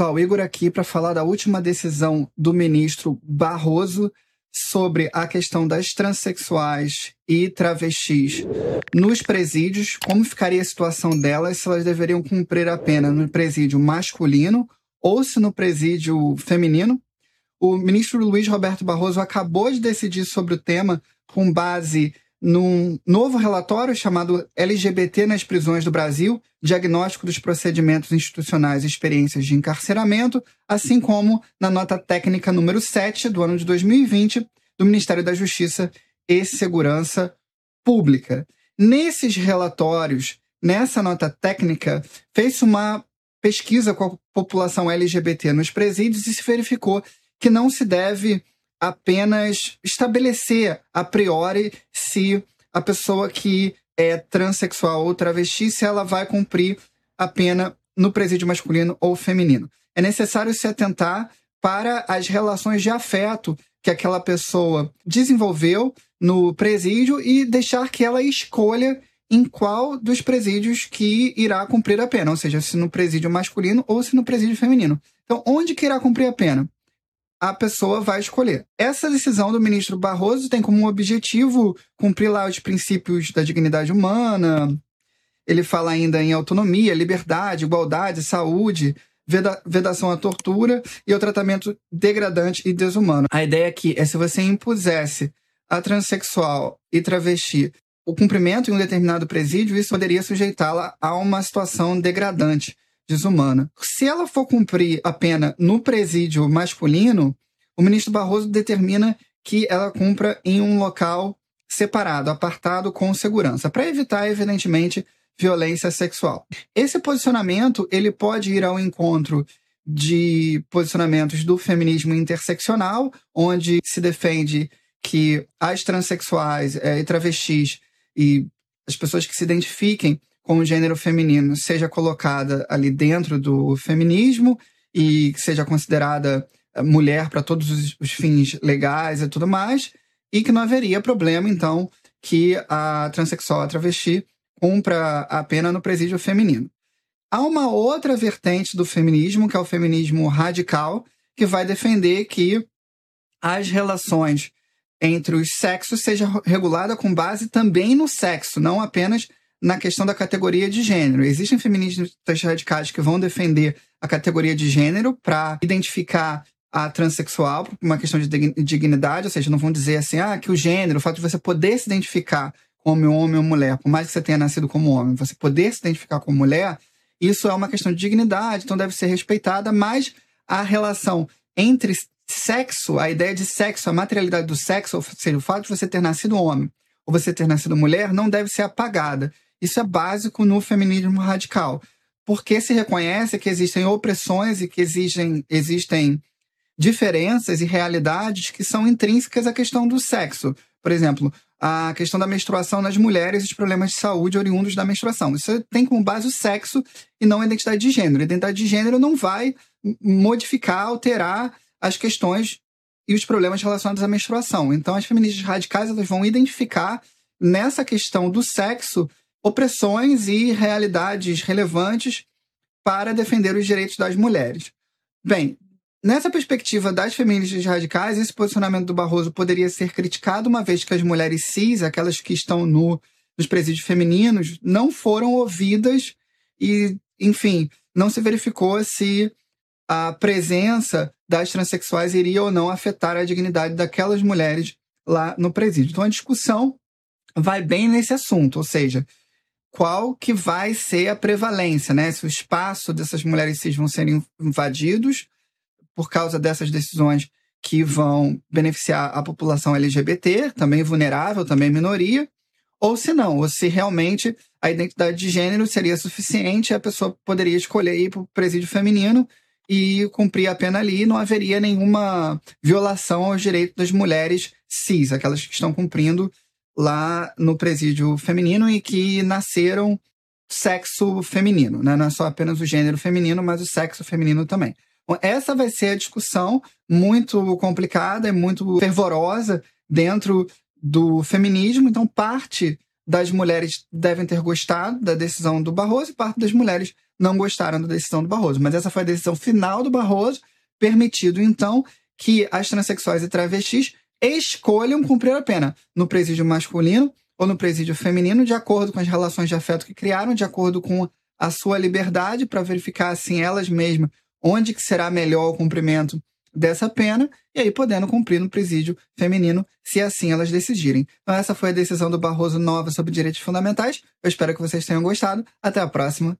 pessoal, Igor aqui para falar da última decisão do ministro Barroso sobre a questão das transexuais e travestis nos presídios, como ficaria a situação delas, se elas deveriam cumprir a pena no presídio masculino ou se no presídio feminino. O ministro Luiz Roberto Barroso acabou de decidir sobre o tema com base num novo relatório chamado LGBT nas prisões do Brasil, diagnóstico dos procedimentos institucionais e experiências de encarceramento, assim como na nota técnica número 7 do ano de 2020 do Ministério da Justiça e Segurança Pública. Nesses relatórios, nessa nota técnica, fez uma pesquisa com a população LGBT nos presídios e se verificou que não se deve apenas estabelecer a priori se a pessoa que é transexual ou travesti, se ela vai cumprir a pena no presídio masculino ou feminino. É necessário se atentar para as relações de afeto que aquela pessoa desenvolveu no presídio e deixar que ela escolha em qual dos presídios que irá cumprir a pena, ou seja, se no presídio masculino ou se no presídio feminino. Então, onde que irá cumprir a pena? A pessoa vai escolher. Essa decisão do ministro Barroso tem como objetivo cumprir lá os princípios da dignidade humana. Ele fala ainda em autonomia, liberdade, igualdade, saúde, veda vedação à tortura e ao tratamento degradante e desumano. A ideia aqui é se você impusesse a transexual e travesti o cumprimento em um determinado presídio, isso poderia sujeitá-la a uma situação degradante desumana. Se ela for cumprir a pena no presídio masculino, o ministro Barroso determina que ela cumpra em um local separado, apartado com segurança, para evitar, evidentemente, violência sexual. Esse posicionamento ele pode ir ao encontro de posicionamentos do feminismo interseccional, onde se defende que as transexuais é, e travestis e as pessoas que se identifiquem com o gênero feminino seja colocada ali dentro do feminismo e seja considerada eh, mulher para todos os, os, fins legais e tudo mais, e que não haveria problema, então, que a transexual, a travesti, cumpra a pena no presídio feminino. Há uma outra vertente do feminismo, que é o feminismo radical, que vai defender que as relações entre os sexos seja regulada com base também no sexo, não apenas na questão da categoria de gênero. Existem feministas radicais que vão defender a categoria de gênero para identificar a transexual por uma questão de dignidade, ou seja, não vão dizer assim, ah, que o gênero, o fato de você poder se identificar como homem ou mulher, por mais que você tenha nascido como homem, você poder se identificar como mulher, isso é uma questão de dignidade, então deve ser respeitada, mas a relação entre sexo, a ideia de sexo, a materialidade do sexo, ou seja, o fato de você ter nascido homem ou você ter nascido mulher, não deve ser apagada. Isso é básico no feminismo radical, porque se reconhece que existem opressões e que existem, existem diferenças e realidades que são intrínsecas à questão do sexo. Por exemplo, a questão da menstruação nas mulheres e os problemas de saúde oriundos da menstruação. Isso tem como base o sexo e não a identidade de gênero. A identidade de gênero não vai modificar, alterar as questões e os problemas relacionados à menstruação. Então, as feministas radicais elas vão identificar nessa questão do sexo opressões e realidades relevantes para defender os direitos das mulheres. Bem, nessa perspectiva das feministas radicais, esse posicionamento do Barroso poderia ser criticado, uma vez que as mulheres cis, aquelas que estão no, nos presídios femininos, não foram ouvidas e, enfim, não se verificou se a presença das transexuais iria ou não afetar a dignidade daquelas mulheres lá no presídio. Então a discussão vai bem nesse assunto, ou seja, qual que vai ser a prevalência, né? Se o espaço dessas mulheres cis vão ser invadidos por causa dessas decisões que vão beneficiar a população LGBT, também vulnerável, também minoria, ou se não, ou se realmente a identidade de gênero seria suficiente a pessoa poderia escolher ir para o presídio feminino e cumprir a pena ali, não haveria nenhuma violação aos direitos das mulheres cis, aquelas que estão cumprindo lá no presídio feminino e que nasceram sexo feminino, né? Não é só apenas o gênero feminino, mas o sexo feminino também. Bom, essa vai ser a discussão muito complicada e muito fervorosa dentro do feminismo. Então, parte das mulheres devem ter gostado da decisão do Barroso e parte das mulheres não gostaram da decisão do Barroso. Mas essa foi a decisão final do Barroso, permitido, então, que as transexuais e travestis escolham cumprir a pena no presídio masculino ou no presídio feminino, de acordo com as relações de afeto que criaram, de acordo com a sua liberdade, para verificar, assim, elas mesmas, onde que será melhor o cumprimento dessa pena, e aí podendo cumprir no presídio feminino, se assim elas decidirem. Então essa foi a decisão do Barroso nova sobre direitos fundamentais. Eu espero que vocês tenham gostado. Até a próxima.